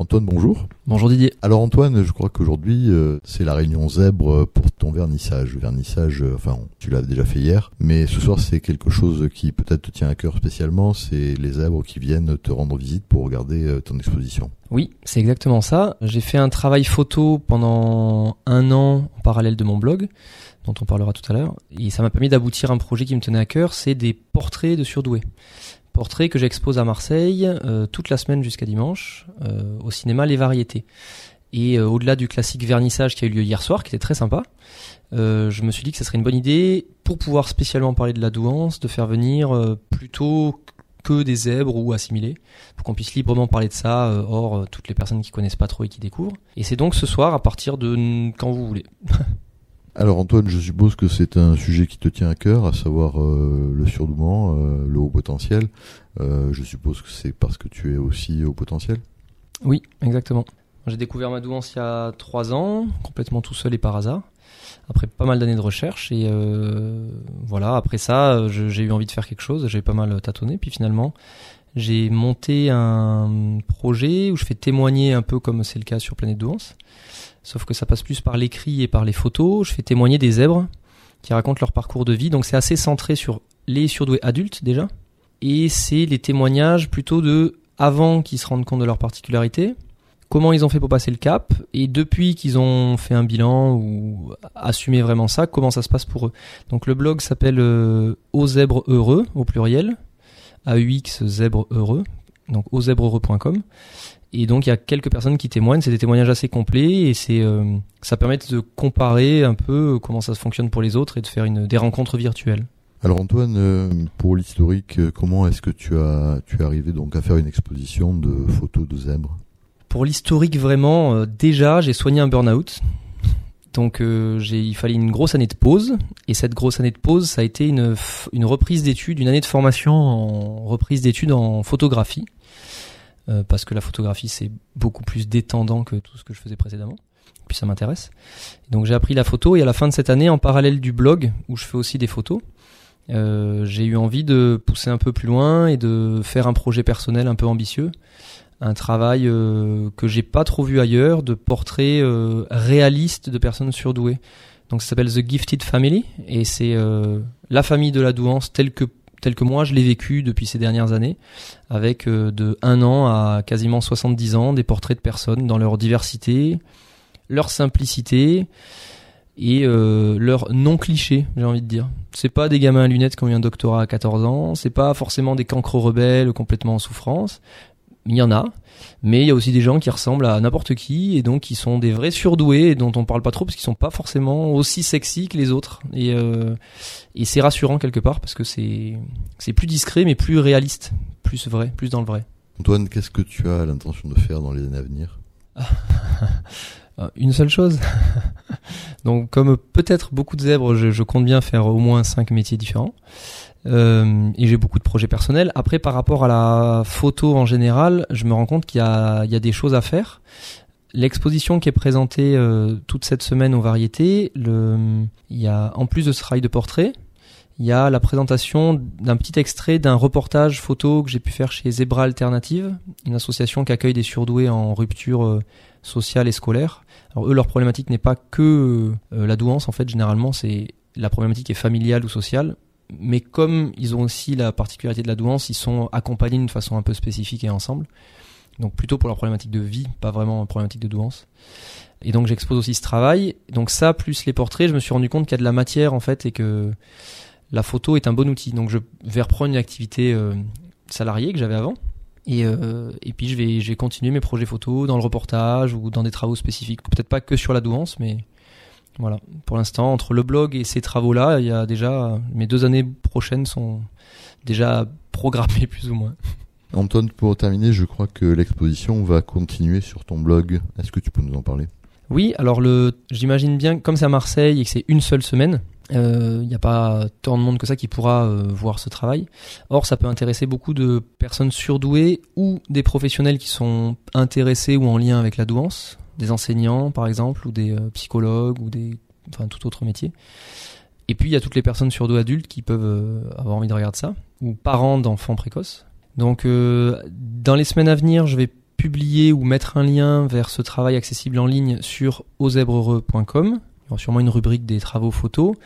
Antoine, bonjour. Bonjour Didier. Alors Antoine, je crois qu'aujourd'hui euh, c'est la réunion zèbre pour ton vernissage. Vernissage, euh, enfin tu l'as déjà fait hier, mais ce soir c'est quelque chose qui peut-être te tient à cœur spécialement, c'est les zèbres qui viennent te rendre visite pour regarder euh, ton exposition. Oui, c'est exactement ça. J'ai fait un travail photo pendant un an en parallèle de mon blog, dont on parlera tout à l'heure, et ça m'a permis d'aboutir à un projet qui me tenait à cœur, c'est des portraits de surdoués. Portrait que j'expose à Marseille euh, toute la semaine jusqu'à dimanche euh, au cinéma Les Variétés. Et euh, au-delà du classique vernissage qui a eu lieu hier soir, qui était très sympa, je me suis dit que ce serait une bonne idée pour pouvoir spécialement parler de la douance, de faire venir plutôt que des zèbres ou assimilés, pour qu'on puisse librement parler de ça, hors toutes les personnes qui connaissent pas trop et qui découvrent. Et c'est donc ce soir à partir de quand vous voulez. Alors Antoine, je suppose que c'est un sujet qui te tient à cœur, à savoir euh, le surdouement, euh, le haut potentiel. Euh, je suppose que c'est parce que tu es aussi haut potentiel Oui, exactement. J'ai découvert ma douance il y a trois ans, complètement tout seul et par hasard, après pas mal d'années de recherche. Et voilà, après ça, j'ai eu envie de faire quelque chose, j'ai pas mal tâtonné, puis finalement, j'ai monté un projet où je fais témoigner un peu comme c'est le cas sur Planète Douance sauf que ça passe plus par l'écrit et par les photos. Je fais témoigner des zèbres qui racontent leur parcours de vie, donc c'est assez centré sur les surdoués adultes déjà, et c'est les témoignages plutôt de avant qu'ils se rendent compte de leur particularité, comment ils ont fait pour passer le cap, et depuis qu'ils ont fait un bilan ou assumé vraiment ça, comment ça se passe pour eux. Donc le blog s'appelle euh, Aux zèbres heureux au pluriel, AUX zèbre heureux, donc auxzèbreheureux.com. Et donc il y a quelques personnes qui témoignent, c'est des témoignages assez complets et c'est euh, ça permet de comparer un peu comment ça fonctionne pour les autres et de faire une des rencontres virtuelles. Alors Antoine, euh, pour l'historique, euh, comment est-ce que tu as tu es arrivé donc à faire une exposition de photos de zèbres Pour l'historique vraiment, déjà j'ai soigné un burn-out. Donc j'ai il fallait une grosse année de pause et cette grosse année de pause ça a été une reprise d'études, une année de formation en reprise d'études en photographie euh, parce que la photographie c'est beaucoup plus détendant que tout ce que je faisais précédemment. Puis ça m'intéresse. Donc j'ai appris la photo et à la fin de cette année, en parallèle du blog où je fais aussi des photos, euh, j'ai eu envie de pousser un peu plus loin et de faire un projet personnel un peu ambitieux, un travail euh, que j'ai pas trop vu ailleurs, de portraits euh, réalistes de personnes surdouées. Donc ça s'appelle The Gifted Family et c'est la famille de la douance telle que tel que moi je l'ai vécu depuis ces dernières années, avec euh, de 1 an à quasiment 70 ans, des portraits de personnes dans leur diversité, leur simplicité et euh, leur non cliché, j'ai envie de dire. C'est pas des gamins à lunettes qui ont eu un doctorat à 14 ans, c'est pas forcément des cancres rebelles complètement en souffrance, il y en a, mais il y a aussi des gens qui ressemblent à n'importe qui et donc qui sont des vrais surdoués et dont on parle pas trop parce qu'ils sont pas forcément aussi sexy que les autres et, euh, et c'est rassurant quelque part parce que c'est c'est plus discret mais plus réaliste, plus vrai, plus dans le vrai. Antoine, qu'est-ce que tu as l'intention de faire dans les années à venir? Une seule chose. donc comme peut-être beaucoup de zèbres, je, je compte bien faire au moins cinq métiers différents. Euh, et j'ai beaucoup de projets personnels. Après, par rapport à la photo en général, je me rends compte qu'il y y a des choses à faire. L'exposition qui est présentée euh, toute cette semaine aux variétés, le, il y a en plus de ce travail de portrait, il y a la présentation d'un petit extrait d'un reportage photo que j'ai pu faire chez Zebra Alternative, une association qui accueille des surdoués en rupture euh, sociale et scolaire. Alors eux, leur problématique n'est pas que euh, la douance, en fait, généralement, c'est la problématique est familiale ou sociale mais comme ils ont aussi la particularité de la douance, ils sont accompagnés d'une façon un peu spécifique et ensemble. Donc plutôt pour leur problématique de vie, pas vraiment problématique de douance. Et donc j'expose aussi ce travail. Donc ça, plus les portraits, je me suis rendu compte qu'il y a de la matière en fait et que la photo est un bon outil. Donc je vais reprendre une activité euh, salariée que j'avais avant. Et, euh, et puis je vais, je vais continuer mes projets photos dans le reportage ou dans des travaux spécifiques. Peut-être pas que sur la douance, mais voilà. Pour l'instant, entre le blog et ces travaux-là, il y a déjà mes deux années prochaines sont déjà programmées plus ou moins. Antoine, pour terminer, je crois que l'exposition va continuer sur ton blog. Est-ce que tu peux nous en parler? Oui, alors le, j'imagine bien, comme c'est à Marseille et que c'est une seule semaine, il euh, n'y a pas tant de monde que ça qui pourra euh, voir ce travail. Or, ça peut intéresser beaucoup de personnes surdouées ou des professionnels qui sont intéressés ou en lien avec la douance, des enseignants par exemple, ou des euh, psychologues, ou des, enfin tout autre métier. Et puis il y a toutes les personnes surdouées adultes qui peuvent euh, avoir envie de regarder ça, ou parents d'enfants précoces. Donc euh, dans les semaines à venir, je vais publier ou mettre un lien vers ce travail accessible en ligne sur ozèbreheureux.com. Il y aura sûrement une rubrique des travaux photos.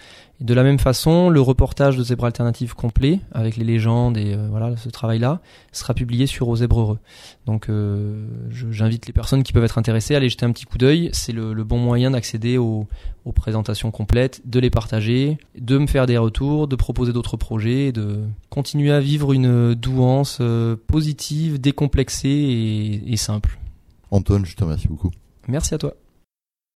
Et de la même façon, le reportage de Zèbre Alternative complet, avec les légendes et euh, voilà ce travail-là, sera publié sur Aux Heureux. Donc euh, j'invite les personnes qui peuvent être intéressées à aller jeter un petit coup d'œil. C'est le, le, bon moyen d'accéder aux, aux, présentations complètes, de les partager, de me faire des retours, de proposer d'autres projets, de continuer à vivre une douance euh, positive, décomplexée et, et simple. Antoine, je te remercie beaucoup. Merci à toi.